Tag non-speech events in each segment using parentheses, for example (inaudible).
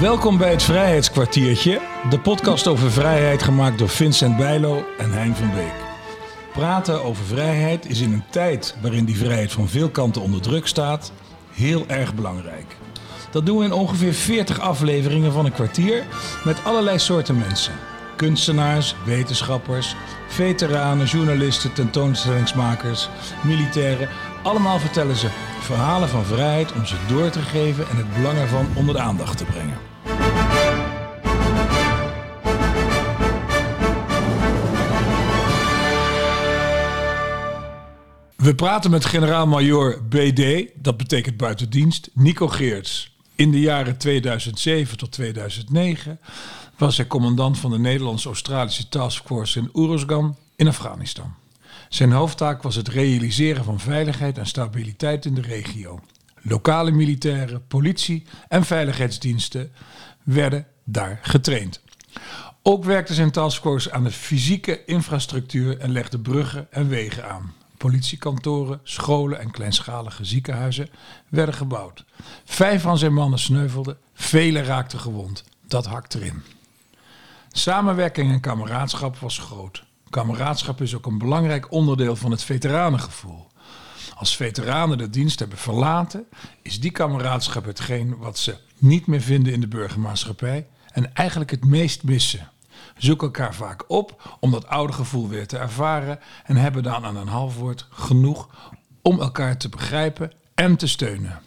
Welkom bij het Vrijheidskwartiertje, de podcast over vrijheid gemaakt door Vincent Bijlo en Hein van Beek. Praten over vrijheid is in een tijd waarin die vrijheid van veel kanten onder druk staat, heel erg belangrijk. Dat doen we in ongeveer 40 afleveringen van een kwartier met allerlei soorten mensen. Kunstenaars, wetenschappers, veteranen, journalisten, tentoonstellingsmakers, militairen. Allemaal vertellen ze verhalen van vrijheid om ze door te geven en het belang ervan onder de aandacht te brengen. We praten met generaal-majoor BD, dat betekent buitendienst, Nico Geerts. In de jaren 2007 tot 2009 was hij commandant van de Nederlands-Australische Taskforce in Uruzgan in Afghanistan. Zijn hoofdtaak was het realiseren van veiligheid en stabiliteit in de regio. Lokale militairen, politie en veiligheidsdiensten werden daar getraind. Ook werkte zijn taskforce aan de fysieke infrastructuur en legde bruggen en wegen aan. Politiekantoren, scholen en kleinschalige ziekenhuizen werden gebouwd. Vijf van zijn mannen sneuvelden, velen raakten gewond. Dat hakt erin. Samenwerking en kameraadschap was groot. Kameraadschap is ook een belangrijk onderdeel van het veteranengevoel. Als veteranen de dienst hebben verlaten, is die kameraadschap hetgeen wat ze niet meer vinden in de burgermaatschappij en eigenlijk het meest missen. Zoek elkaar vaak op om dat oude gevoel weer te ervaren en hebben dan aan een half woord genoeg om elkaar te begrijpen en te steunen.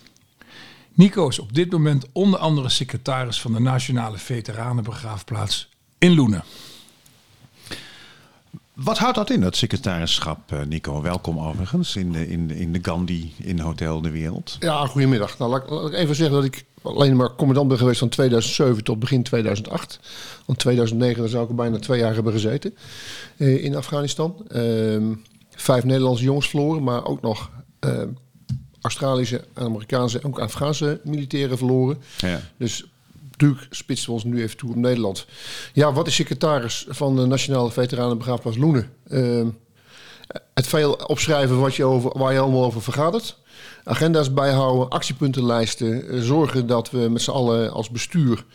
Nico is op dit moment onder andere secretaris van de Nationale Veteranenbegraafplaats in Loenen. Wat houdt dat in, dat secretarischap, eh, Nico? Welkom overigens in de, in in de Gandhi in Hotel de Wereld. Ja, goedemiddag. Nou, laat, laat ik even zeggen dat ik alleen maar commandant ben geweest van 2007 tot begin 2008. Want 2009 dan zou ik er bijna twee jaar hebben gezeten eh, in Afghanistan. Ehm, vijf Nederlandse jongens verloren, maar ook nog ehm, Australische, Amerikaanse en ook Afghaanse militairen verloren. Ja. Dus natuurlijk spitsen we ons nu even toe op Nederland. Ja, wat is secretaris van de Nationale Veteranenbegraafplaats Loenen? Ehm, het veel opschrijven wat je over, waar je allemaal over vergadert. Agenda's bijhouden, actiepuntenlijsten. eh, Zorgen dat we met z'n allen als bestuur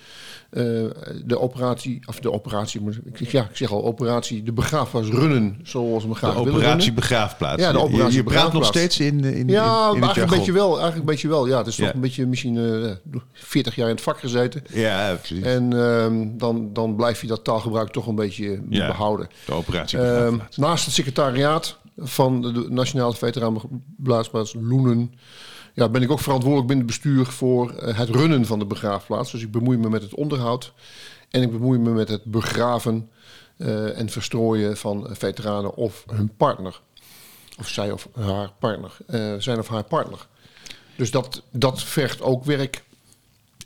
de operatie, of de operatie, ik- ja, ik zeg al operatie, de begraafplaats runnen zoals we hem De graag willen operatie runnen. begraafplaats. Ja, de operatie je, je praat nog steeds in, in, in, Ja, in, eigenlijk een beetje wel. Eigenlijk een beetje wel. Ja, het is toch een beetje misschien eh 40 jaar in het vak gezeten. Ja, precies. En ehm, dan, dan blijf je dat taalgebruik toch een beetje eh, Ja. behouden. de operatie begraafplaats. naast het secretariaat van de Nationale Veteranenbegraafplaats Loenen... Ja, ben ik ook verantwoordelijk binnen het bestuur voor eh, het runnen van de begraafplaats. Dus ik bemoei me met het onderhoud en ik bemoei me met het begraven eh, en verstrooien van veteranen of hun partner. Of zij of haar partner. eh, zijn of haar partner. Dus dat, dat vergt ook werk.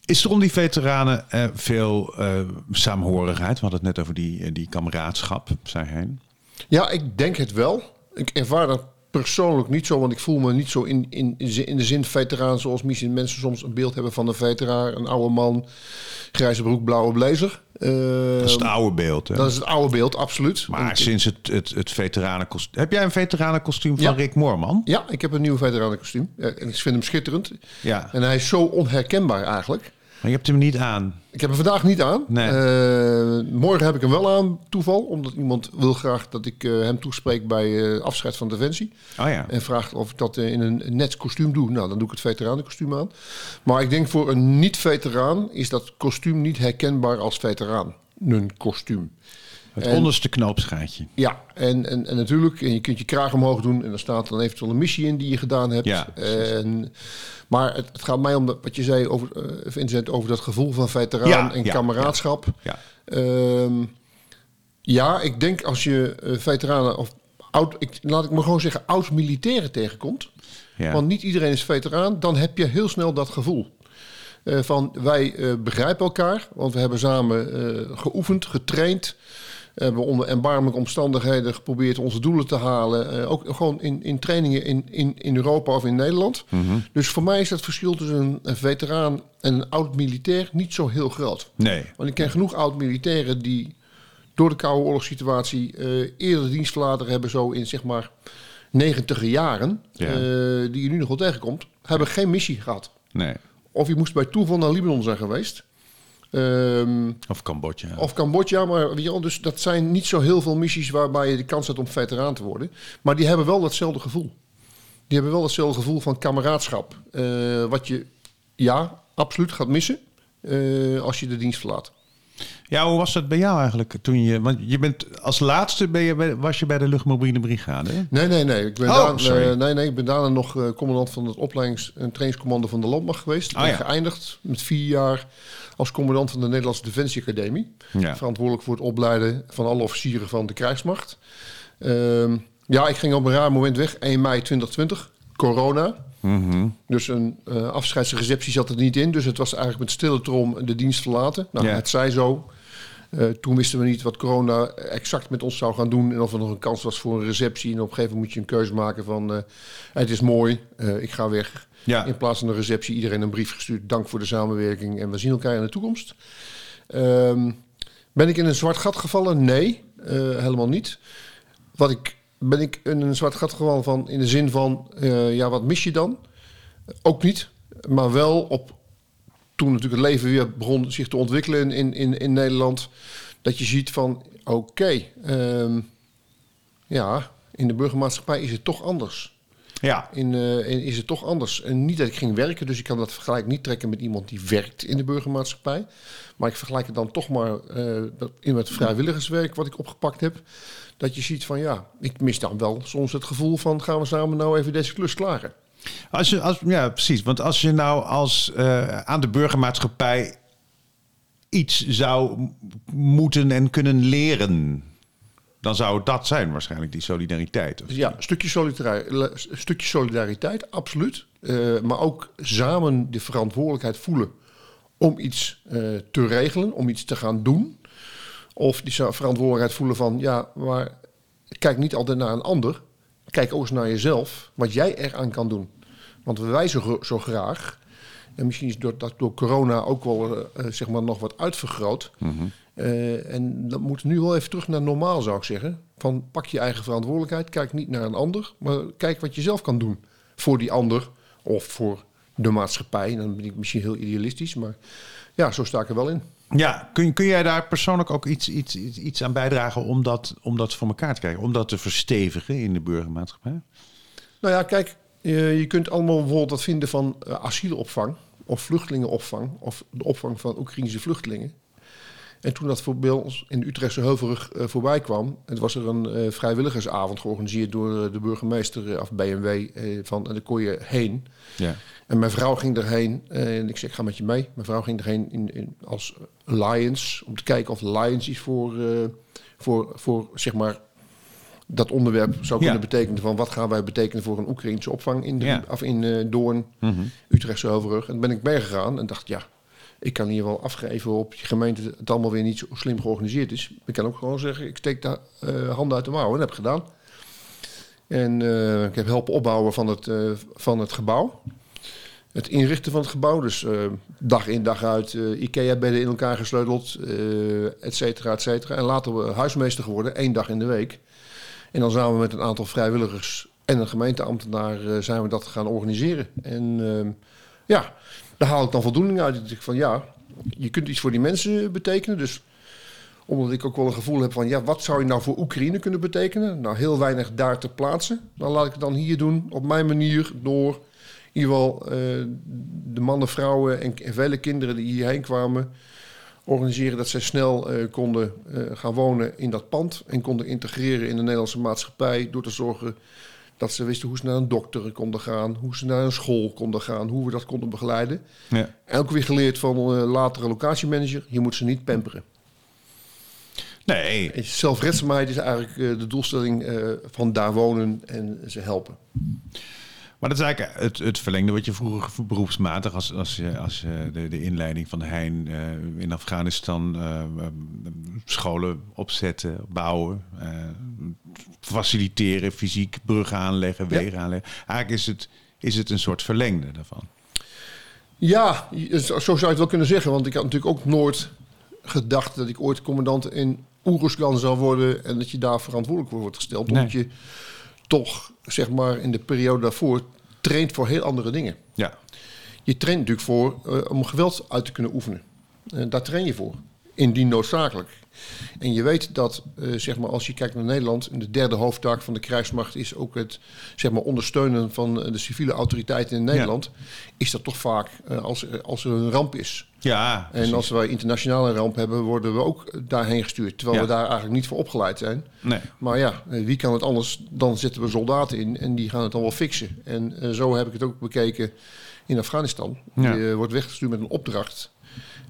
Is er om die veteranen veel saamhorigheid? We hadden het net over die, die kameraadschap, zei hij. Ja, ik denk het wel. Ik ervaar dat persoonlijk niet zo, want ik voel me niet zo in, in, in de zin veteraan zoals misschien mensen soms een beeld hebben van een veteraan. Een oude man, grijze broek, blauwe blazer. Dat is het oude beeld. Hè? dat is het oude beeld, absoluut. maar sinds het, het, het veteranenkostuum... Heb jij een veteranenkostuum van Ja. Rick Moorman? Ja, ik heb een nieuwe veteranenkostuum. Ja, en ik vind hem schitterend. Ja. En hij is zo onherkenbaar eigenlijk. Maar je hebt hem niet aan. Ik heb hem vandaag niet aan. Nee. Eh, morgen heb ik hem wel aan, toeval. Omdat iemand wil graag dat ik eh, hem toespreek bij eh, afscheid van Defensie. Oh ja. En vraagt of ik dat in een net kostuum doe. Nou, dan doe ik het veteranenkostuum aan. Maar ik denk voor een niet-veteraan is dat kostuum niet herkenbaar als veteranenkostuum. Het En- onderste knoopsgaatje. Ja, en, en, en natuurlijk, en je kunt je kraag omhoog doen en er staat dan eventueel een missie in die je gedaan hebt. Ja, en, maar het, het gaat mij om wat je zei over, eh, Vincent, over dat gevoel van veteraan Ja, en ja, kameraadschap. Ja. Ehm, ja, ik denk als je eh, veteranen of oud, ik, laat ik maar gewoon zeggen, oud-militairen tegenkomt. Ja. Want niet iedereen is veteraan. Dan heb je heel snel dat gevoel. Eh, van wij begrijpen elkaar. Want we hebben samen geoefend, getraind. Hebben onder erbarmelijke omstandigheden geprobeerd onze doelen te halen. Eh, ook gewoon in, in trainingen in, in, in Europa of in Nederland. Dus voor mij is het verschil tussen een, veteraan en een oud-militair niet zo heel groot. Nee. Want ik ken genoeg oud-militairen die door de Koude Oorlogssituatie eh eerder de dienst verlaten hebben, zo in zeg maar negentiger jaren, Ja. eh, die je nu nog wel tegenkomt, hebben geen missie gehad. Nee. Of je moest bij toeval naar Libanon zijn geweest. Ehm, Of Cambodja. of Cambodja, maar weet je wel, dus dat zijn niet zo heel veel missies waarbij je de kans hebt om veteraan te worden. Maar die hebben wel datzelfde gevoel. Die hebben wel hetzelfde gevoel van kameraadschap. Eh, wat je, ja, absoluut gaat missen eh, als je de dienst verlaat. Ja, hoe was dat bij jou eigenlijk toen je... Want je bent als laatste ben je bij, was je bij de luchtmobiele brigade. hè? Nee, nee, nee. Ik ben, Oh, eh, nee, nee, ik ben daarna nog eh, commandant van het opleidings- en trainingscommando van de landmacht geweest. Ik Oh, ben ja. geëindigd met vier jaar als commandant van de Nederlandse Defensie Academie. Ja. Verantwoordelijk voor het opleiden van alle officieren van de krijgsmacht. Ehm, ja, ik ging op een raar moment weg. 1 mei 2020, corona. Mhm. Dus een eh, afscheidsreceptie zat er niet in. Dus het was eigenlijk met stille trom de dienst verlaten. Nou, het zij zo. Eh, toen wisten we niet wat corona exact met ons zou gaan doen. En of er nog een kans was voor een receptie. En op een gegeven moment moet je een keuze maken van... eh, het is mooi, ik ga weg. Ja. In plaats van een receptie iedereen een brief gestuurd. Dank voor de samenwerking en we zien elkaar in de toekomst. Ehm, ben ik in een zwart gat gevallen? Nee, helemaal niet. Wat ik, ben ik in een zwart gat gevallen van in de zin van... eh, ja, wat mis je dan? Ook niet. Maar wel op toen natuurlijk het leven weer begon zich te ontwikkelen in, in, in Nederland. Dat je ziet van oké, ehm, ja, in de burgermaatschappij is het toch anders. Ja. In, eh, in- is het toch anders. En niet dat ik ging werken, dus ik kan dat vergelijk niet trekken met iemand die werkt in de burgermaatschappij. Maar ik vergelijk het dan toch maar eh, in het vrijwilligerswerk wat ik opgepakt heb. Dat je ziet van ja, ik mis dan wel soms het gevoel van gaan we samen nou even deze klus klaren. Als je, als, ja, precies. Want als je nou als, eh, aan de burgermaatschappij iets zou moeten en kunnen leren, dan zou dat zijn waarschijnlijk, die solidariteit. Of ja, een stukje solidariteit, stukje solidariteit absoluut. Eh, maar ook samen de verantwoordelijkheid voelen om iets eh, te regelen, om iets te gaan doen. Of die verantwoordelijkheid voelen van, ja, maar kijk niet altijd naar een ander. Kijk ook eens naar jezelf, wat jij eraan kan doen. Want we wijzen zo, graag. En misschien is door, dat door corona ook wel eh, eh, zeg maar nog wat uitvergroot. Eh, en dat moet nu wel even terug naar normaal, zou ik zeggen. Van pak je eigen verantwoordelijkheid. Kijk niet naar een ander, maar kijk wat je zelf kan doen voor die ander of voor de maatschappij. Dan ben ik misschien heel idealistisch, maar ja, zo sta ik er wel in. Ja, kun, kun jij daar persoonlijk ook iets, iets, iets, aan bijdragen om dat, om dat voor elkaar te krijgen? Om dat te verstevigen in de burgermaatschappij? Nou ja, kijk, je, je kunt allemaal bijvoorbeeld wat vinden van eh, asielopvang of vluchtelingenopvang of de opvang van Oekraïnse vluchtelingen. En toen dat voor bij ons in de Utrechtse Heuvelrug eh, voorbij kwam, het was er een eh, vrijwilligersavond georganiseerd door eh, de burgemeester of BMW van en daar kon je heen. Ja. En mijn vrouw ging erheen en ik zei, ik ga met je mee. Mijn vrouw ging erheen in, in, als Lions, om te kijken of Lions iets voor, voor, voor zeg maar, dat onderwerp zou kunnen Ja. betekenen. Van wat gaan wij betekenen voor een Oekraïnse opvang in, de, Ja. of in Doorn, Utrechtse Heuvelrug. En ben ik meegegaan en dacht, ja, ik kan hier wel afgeven op je gemeente het allemaal weer niet zo slim georganiseerd is. Ik kan ook gewoon zeggen, ik steek daar eh, handen uit de mouwen en dat heb ik gedaan. En eh, ik heb helpen opbouwen van het, eh, van het gebouw. Het inrichten van het gebouw, dus dag in dag uit, IKEA-bedden in elkaar gesleuteld, et cetera, et cetera. En later huismeester geworden, één dag in de week. En dan samen met een aantal vrijwilligers en een gemeenteambtenaar zijn we dat gaan organiseren. En eh, ja, daar haal ik dan voldoening uit. Ik denk van ja, je kunt iets voor die mensen betekenen. Dus omdat ik ook wel een gevoel heb van ja, wat zou je nou voor Oekraïne kunnen betekenen? Nou, heel weinig daar te plaatsen. Dan laat ik het dan hier doen, op mijn manier, door in ieder geval eh, de mannen, vrouwen en, en vele kinderen die hierheen kwamen organiseren dat zij snel eh, konden eh, gaan wonen in dat pand en konden integreren in de Nederlandse maatschappij door te zorgen dat ze wisten hoe ze naar een dokter konden gaan, hoe ze naar een school konden gaan, hoe we dat konden begeleiden. Ja. En ook weer geleerd van een latere locatiemanager, je moet ze niet pamperen. Nee, Zelfredzaamheid is eigenlijk eh, de doelstelling eh, van daar wonen en ze helpen. maar dat is eigenlijk het, het verlengde wat je vroeger beroepsmatig als, als, je, als je de, de inleiding van Hein eh, in Afghanistan eh, eh, scholen opzetten, bouwen, eh, faciliteren, fysiek bruggen aanleggen, Ja. wegen aanleggen. Eigenlijk is het, is het een soort verlengde daarvan. Ja, zo zou je het wel kunnen zeggen. Want ik had natuurlijk ook nooit gedacht dat ik ooit commandant in Oeruzgan zou worden. En dat je daar verantwoordelijk voor wordt gesteld. Nee. Omdat je toch, zeg maar, in de periode daarvoor traint voor heel andere dingen. Ja, Je traint natuurlijk voor eh, om geweld uit te kunnen oefenen. Uh, daar train je voor. Indien noodzakelijk. En je weet dat, uh, zeg maar, als je kijkt naar Nederland, de derde hoofdtaak van de krijgsmacht is ook het zeg maar, ondersteunen van de civiele autoriteiten in Nederland. Ja. Is dat toch vaak uh, als, als er een ramp is. Ja, en precies. als wij internationale ramp hebben, worden we ook daarheen gestuurd. Terwijl Ja. we daar eigenlijk niet voor opgeleid zijn. Nee. Maar ja, eh, wie kan het anders? Dan zetten we soldaten in en die gaan het dan wel fixen. En eh, zo heb ik het ook bekeken in Afghanistan. Ja. Je wordt weggestuurd met een opdracht.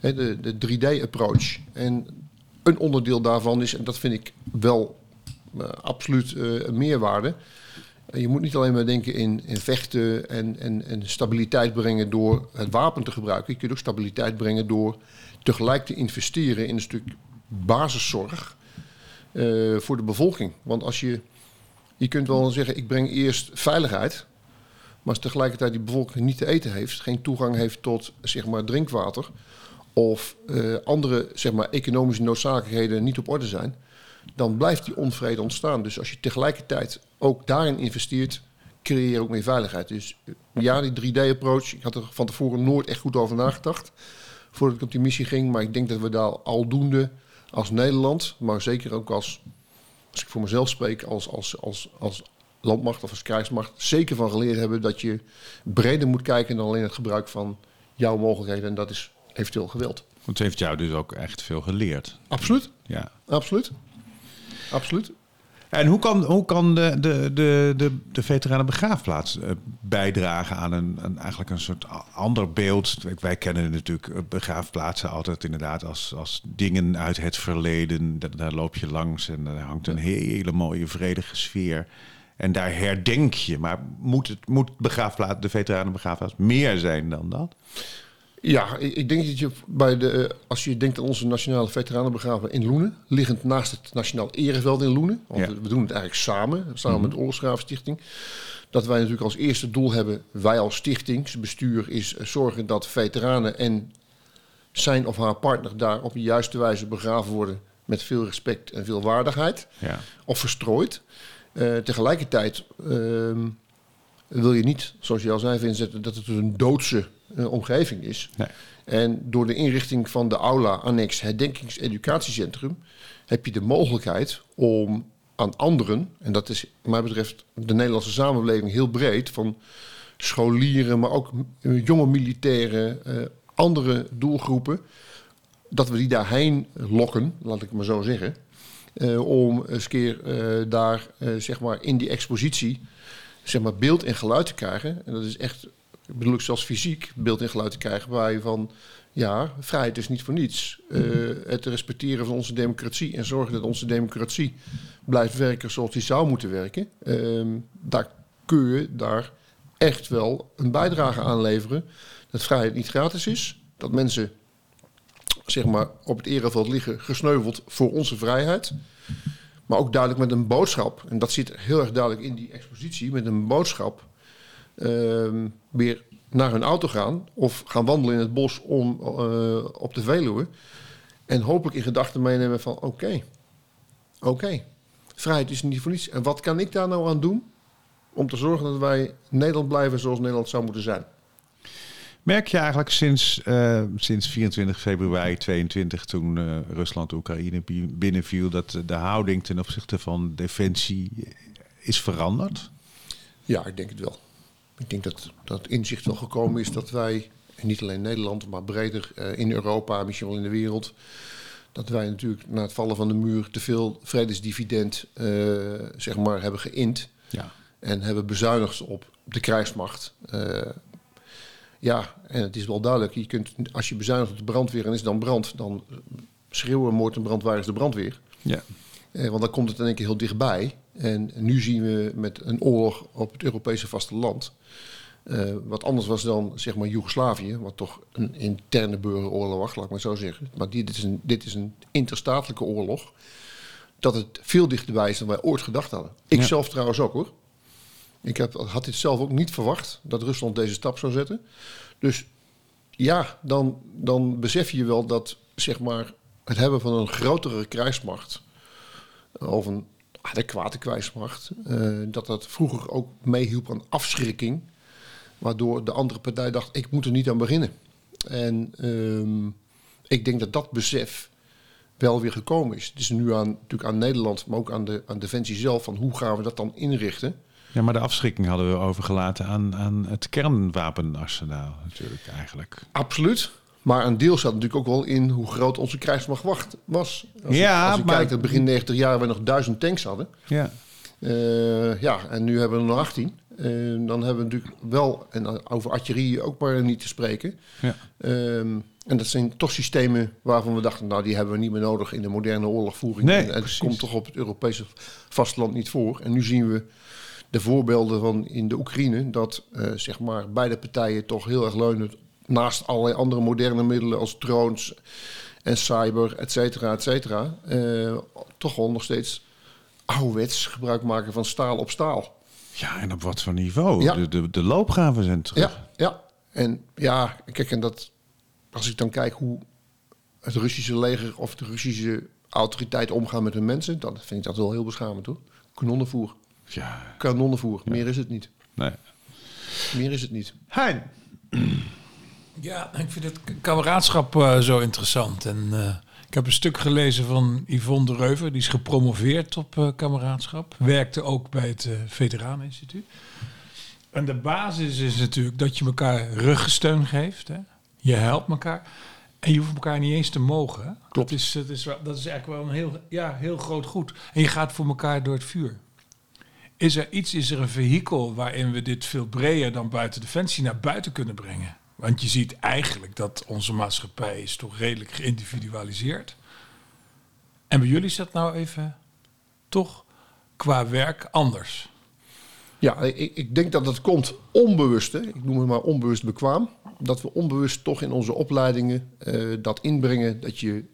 De, de 3D-approach. En een onderdeel daarvan is, en dat vind ik wel eh, absoluut eh, een meerwaarde. Je moet niet alleen maar denken in, in vechten en, en, en stabiliteit brengen door het wapen te gebruiken. Je kunt ook stabiliteit brengen door tegelijk te investeren in een stuk basiszorg eh, voor de bevolking. Want als je, je kunt wel zeggen, ik breng eerst veiligheid. Maar als tegelijkertijd die bevolking niet te eten heeft, geen toegang heeft tot zeg maar, drinkwater. Of eh, andere zeg maar, economische noodzakelijkheden niet op orde zijn. Dan blijft die onvrede ontstaan. Dus als je tegelijkertijd ook daarin investeert, creëer je ook meer veiligheid. Dus eh, ja, die 3D-approach, ik had er van tevoren nooit echt goed over nagedacht. Voordat ik op die missie ging. Maar ik denk dat we daar aldoende als Nederland, maar zeker ook als, als ik voor mezelf spreek, als, als, als, als landmacht of als krijgsmacht, zeker van geleerd hebben dat je breder moet kijken dan alleen het gebruik van jouw mogelijkheden. En dat is eventueel geweld. Want het heeft jou dus ook echt veel geleerd. Absoluut, Ja. absoluut. Absoluut. En hoe kan, hoe kan de, de, de, de, de veteranen begraafplaats eh, bijdragen aan een, een, eigenlijk een soort ander beeld? Wij kennen natuurlijk eh, begraafplaatsen altijd inderdaad als, als dingen uit het verleden. Daar, daar loop je langs en er hangt een hele mooie vredige sfeer. En daar herdenk je. Maar moet, het, moet begraafplaats, de veteranenbegraafplaats meer zijn dan dat? Ja, ik, ik denk dat je bij de, als je denkt aan onze nationale veteranenbegraven in Loenen, liggend naast het Nationaal Ereveld in Loenen, want Ja. we doen het eigenlijk samen, samen met de Oorlogsgravenstichting, dat wij natuurlijk als eerste doel hebben, wij als stichtingsbestuur, is zorgen dat veteranen en zijn of haar partner daar op de juiste wijze begraven worden met veel respect en veel waardigheid Ja. of verstrooid. Eh, tegelijkertijd ehm, wil je niet, zoals je al zei, Vincent, dat het een doodse eh, omgeving is. Nee. En door de inrichting van de aula annex herdenkings-educatiecentrum heb je de mogelijkheid om aan anderen, en dat is wat mij betreft de Nederlandse samenleving heel breed, van scholieren, maar ook jonge militairen, eh, andere doelgroepen, dat we die daarheen lokken, laat ik maar zo zeggen. eh, om eens een keer daar zeg maar in die expositie zeg maar beeld en geluid te krijgen. En dat is echt, bedoel ik zelfs fysiek, beeld en geluid te krijgen waar je van, ja, vrijheid is niet voor niets. Eh, het respecteren van onze democratie en zorgen dat onze democratie blijft werken zoals die zou moeten werken. Ehm, daar kun je daar echt wel een bijdrage aan leveren. Dat vrijheid niet gratis is. Dat mensen zeg maar, op het ereveld liggen gesneuveld voor onze vrijheid. Maar ook duidelijk met een boodschap. En dat zit heel erg duidelijk in die expositie. Met een boodschap weer naar hun auto gaan. Of gaan wandelen in het bos om, eh, op de Veluwe. En hopelijk in gedachten meenemen van oké. Oké. Vrijheid is niet voor niets. En wat kan ik daar nou aan doen? Om te zorgen dat wij Nederland blijven zoals Nederland zou moeten zijn. Merk je eigenlijk sinds, eh, sinds 24 februari 22, toen eh, Rusland Oekraïne bi- binnenviel, dat de houding ten opzichte van defensie is veranderd? Ja, ik denk het wel. Ik denk dat dat inzicht wel gekomen is dat wij, en niet alleen Nederland, maar breder eh, in Europa, misschien wel in de wereld, dat wij natuurlijk na het vallen van de muur te veel vredesdividend eh, zeg maar, hebben geïnd Ja. en hebben bezuinigd op de krijgsmacht. Eh, ja, en het is wel duidelijk, je kunt, als je bezuinigt op de brandweer en is dan brand, dan schreeuwen moord en brand, waar is de brandweer? ja. Eh, want dan komt het in één keer heel dichtbij. En nu zien we met een oorlog op het Europese vasteland. eh wat anders was dan zeg maar Joegoslavië, wat toch een interne burgeroorlog was, laat ik maar zo zeggen. Maar dit is een, dit is een interstatelijke oorlog. Dat het veel dichterbij is dan wij ooit gedacht hadden. Ik Ja. zelf trouwens ook hoor. Ik heb, had dit zelf ook niet verwacht dat Rusland deze stap zou zetten. Dus ja, dan, dan besef je wel dat zeg maar, het hebben van een grotere krijgsmacht of een adequate kwijsmacht. eh dat dat vroeger ook meehielp aan afschrikking. Waardoor de andere partij dacht, ik moet er niet aan beginnen. En ehm, ik denk dat dat besef wel weer gekomen is. Het is nu aan, natuurlijk aan Nederland, maar ook aan, de, aan Defensie zelf... van hoe gaan we dat dan inrichten... Ja, maar de afschrikking hadden we overgelaten aan, aan het kernwapenarsenaal natuurlijk eigenlijk. Absoluut. Maar een deel zat natuurlijk ook wel in hoe groot onze krijgsmacht wacht, was. Als Ja, je, als je maar- kijkt, dat begin 90 jaar we nog duizend tanks hadden. Ja. Eh, ja, en nu hebben we er nog 18. Eh, dan hebben we natuurlijk wel, en over artillerie ook maar niet te spreken. Ja. Ehm, en dat zijn toch systemen waarvan we dachten, nou die hebben we niet meer nodig in de moderne oorlogvoering. Nee, en, en het komt toch op het Europese vasteland niet voor. En nu zien we de voorbeelden van in de Oekraïne, dat eh, zeg maar beide partijen toch heel erg leunen naast allerlei andere moderne middelen als drones en cyber, et cetera, et cetera, eh, toch wel nog steeds ouderwets gebruik maken van staal op staal. ja, en op wat voor niveau? Ja. De, de, de loopgraven zijn terug. Ja, ja. En ja, kijk, en dat, als ik dan kijk hoe het Russische leger of de Russische autoriteiten omgaan met hun mensen, dan vind ik dat wel heel beschamend hoor. Kanonnenvoer. Ja, Kanonnenvoer. Meer is het niet. nee. Meer is het niet. Hein. Ja, ik vind het kameraadschap eh, zo interessant. En eh, ik heb een stuk gelezen van Yvonne de Reuver. Die is gepromoveerd op eh, kameraadschap. Werkte ook bij het Veteraneninstituut. En de basis is natuurlijk dat je elkaar ruggensteun geeft. Hè? Je helpt elkaar. En je hoeft elkaar niet eens te mogen. Hè? Dat, is, dat, is, dat is eigenlijk wel een heel, ja, heel groot goed. En je gaat voor elkaar door het vuur. Is er iets, is er een vehikel waarin we dit veel breder dan buiten Defensie naar buiten kunnen brengen? Want je ziet eigenlijk dat onze maatschappij is toch redelijk geïndividualiseerd. En bij jullie is dat nou even toch qua werk anders. Ja, ik, ik denk dat het komt onbewust. Hè. Ik noem het maar onbewust bekwaam. Dat we onbewust toch in onze opleidingen eh, dat inbrengen dat je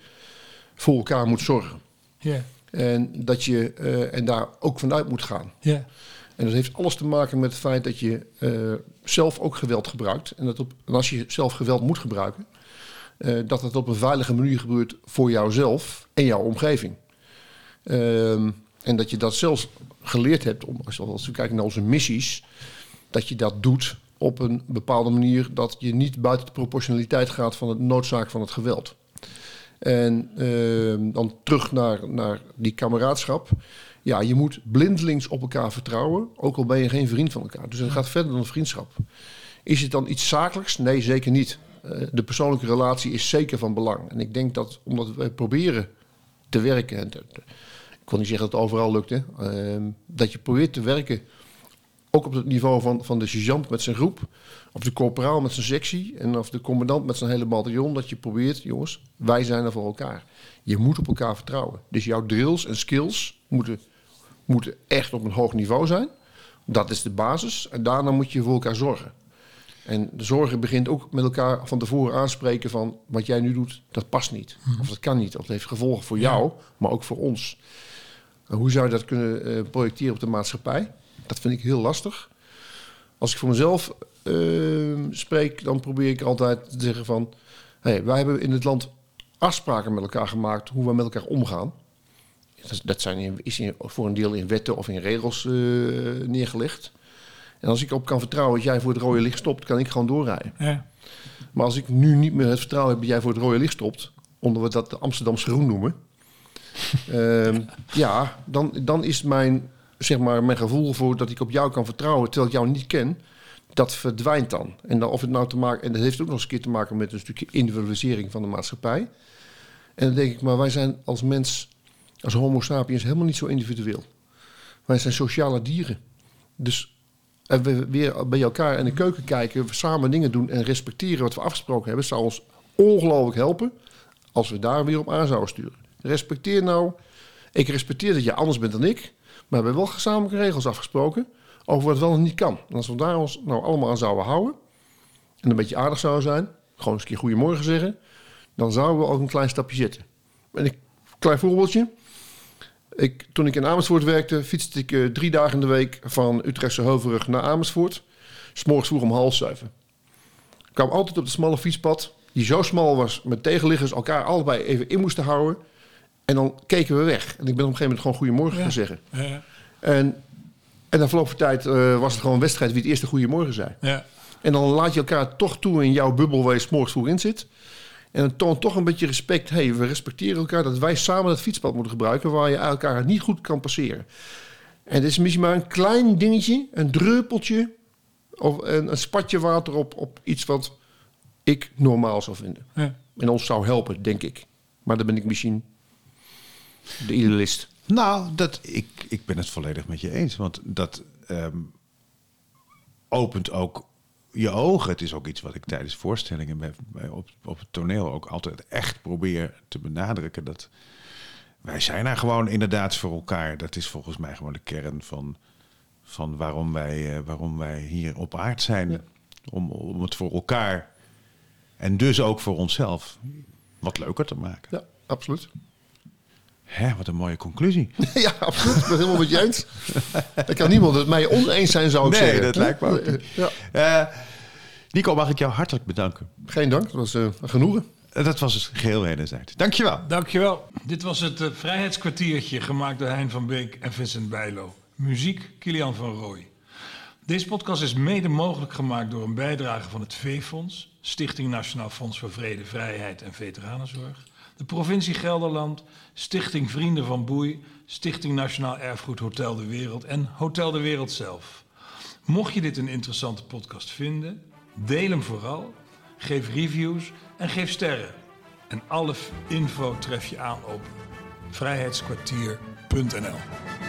voor elkaar moet zorgen. Ja, En dat je eh, en daar ook vanuit moet gaan. ja, En dat heeft alles te maken met het feit dat je eh, zelf ook geweld gebruikt. En, dat op, als je zelf geweld moet gebruiken, eh, dat het op een veilige manier gebeurt voor jouzelf en jouw omgeving. Ehm, en dat je dat zelfs geleerd hebt, om, als we- als we kijken naar onze missies, dat je dat doet op een bepaalde manier dat je niet buiten de proportionaliteit gaat van de noodzaak van het geweld. En ehm, dan terug naar, naar die kameraadschap. Ja, je moet blindelings op elkaar vertrouwen, ook al ben je geen vriend van elkaar. Dus het gaat verder dan vriendschap. Is het dan iets zakelijks? Nee, zeker niet. Eh, de persoonlijke relatie is zeker van belang. En ik denk dat omdat we proberen te werken, ik wil niet zeggen dat het overal lukt, hè, ehm, dat je probeert te werken ook op het niveau van, van de sergeant met zijn groep, of de corporaal met zijn sectie en of de commandant met zijn hele bataljon, dat je probeert, jongens, wij zijn er voor elkaar. Je moet op elkaar vertrouwen. Dus jouw drills en skills moeten, moeten echt op een hoog niveau zijn. Dat is de basis. En daarna moet je voor elkaar zorgen. En de zorgen begint ook met elkaar van tevoren aanspreken van wat jij nu doet, dat past niet. Of dat kan niet. Of dat heeft gevolgen voor jou, maar ook voor ons. En hoe zou je dat kunnen eh, projecteren op de maatschappij? Dat vind ik heel lastig. Als ik voor mezelf eh, spreek, dan probeer ik altijd te zeggen van... Hey, wij hebben in het land afspraken met elkaar gemaakt hoe we met elkaar omgaan. Dat, zijn in, is in, voor een deel in wetten of in regels eh, neergelegd. En als ik op kan vertrouwen dat jij voor het rode licht stopt, kan ik gewoon doorrijden. ja, Maar als ik nu niet meer het vertrouwen heb dat jij voor het rode licht stopt, onder we dat de Amsterdamse groen noemen, (laughs) ehm, ja, dan, dan is mijn, zeg maar, mijn gevoel voor dat ik op jou kan vertrouwen terwijl ik jou niet ken, dat verdwijnt dan. En dan of het nou te maken, en dat heeft ook nog eens een keer te maken met een stukje individualisering van de maatschappij. En dan denk ik, maar wij zijn als mens, als Homo sapiens, helemaal niet zo individueel. Wij zijn sociale dieren. Dus en we weer bij elkaar in de keuken kijken, samen dingen doen en respecteren wat we afgesproken hebben, zou ons ongelooflijk helpen als we daar weer op aan zouden sturen. Respecteer nou, ik respecteer dat je anders bent dan ik, maar we hebben wel gezamenlijke regels afgesproken over wat wel en niet kan. En als we daar ons nou allemaal aan zouden houden en een beetje aardig zouden zijn, gewoon eens een keer goedemorgen zeggen, dan zouden we ook een klein stapje zetten. En een klein voorbeeldje. Ik, toen ik in Amersfoort werkte, fietste ik eh, drie dagen in de week van Utrechtse Heuvelrug naar Amersfoort. S'morgens vroeg om half zeven. Ik kwam altijd op het smalle fietspad, die zo smal was, met tegenliggers elkaar allebei even in moesten houden. En dan keken we weg. En ik ben op een gegeven moment gewoon goedemorgen Ja. gaan zeggen. ja, En, en na verloop van tijd eh, was het gewoon een wedstrijd wie het eerste goedemorgen zei. ja. En dan laat je elkaar toch toe in jouw bubbel waar je s'morgens vroeg in zit. En het toont toch een beetje respect. hey, we respecteren elkaar dat wij samen het fietspad moeten gebruiken... waar je elkaar niet goed kan passeren. En het is misschien maar een klein dingetje, een druppeltje... of een, een spatje water op, op iets wat ik normaal zou vinden. Ja. En ons zou helpen, denk ik. Maar dan ben ik misschien de idealist. Nou, dat, ik, ik ben het volledig met je eens. Want dat ehm, opent ook je ogen. Het is ook iets wat ik tijdens voorstellingen bij, bij- op, op het toneel ook altijd echt probeer te benadrukken. Dat wij zijn er gewoon inderdaad voor elkaar. Dat is volgens mij gewoon de kern van, van waarom, wij, eh, waarom wij hier op aard zijn. Ja. Om, om het voor elkaar en dus ook voor onszelf wat leuker te maken. Ja, absoluut. Hè, wat een mooie conclusie. (laughs) ja, absoluut. Ik ben het helemaal met je eens. Er kan niemand het mij oneens zijn, zou ik Nee, zeggen. dat lijkt me ook. Ja, Eh, Nico, mag ik jou hartelijk bedanken. geen dank. Dat was eh, een genoegen. Eh, Dat was dus geheel wederzijds. Dankjewel. Dankjewel. Dit was het Vrijheidskwartiertje, gemaakt door Hein van Beek en Vincent Bijlo. Muziek, Kilian van Rooij. Deze podcast is mede mogelijk gemaakt door een bijdrage van het V-Fonds, Stichting Nationaal Fonds voor Vrede, Vrijheid en Veteranenzorg, de provincie Gelderland, Stichting Vrienden van Boei, Stichting Nationaal Erfgoed Hotel de Wereld en Hotel de Wereld zelf. Mocht je dit een interessante podcast vinden, deel hem vooral, geef reviews en geef sterren. En alle info tref je aan op vrijheidskwartier.nl.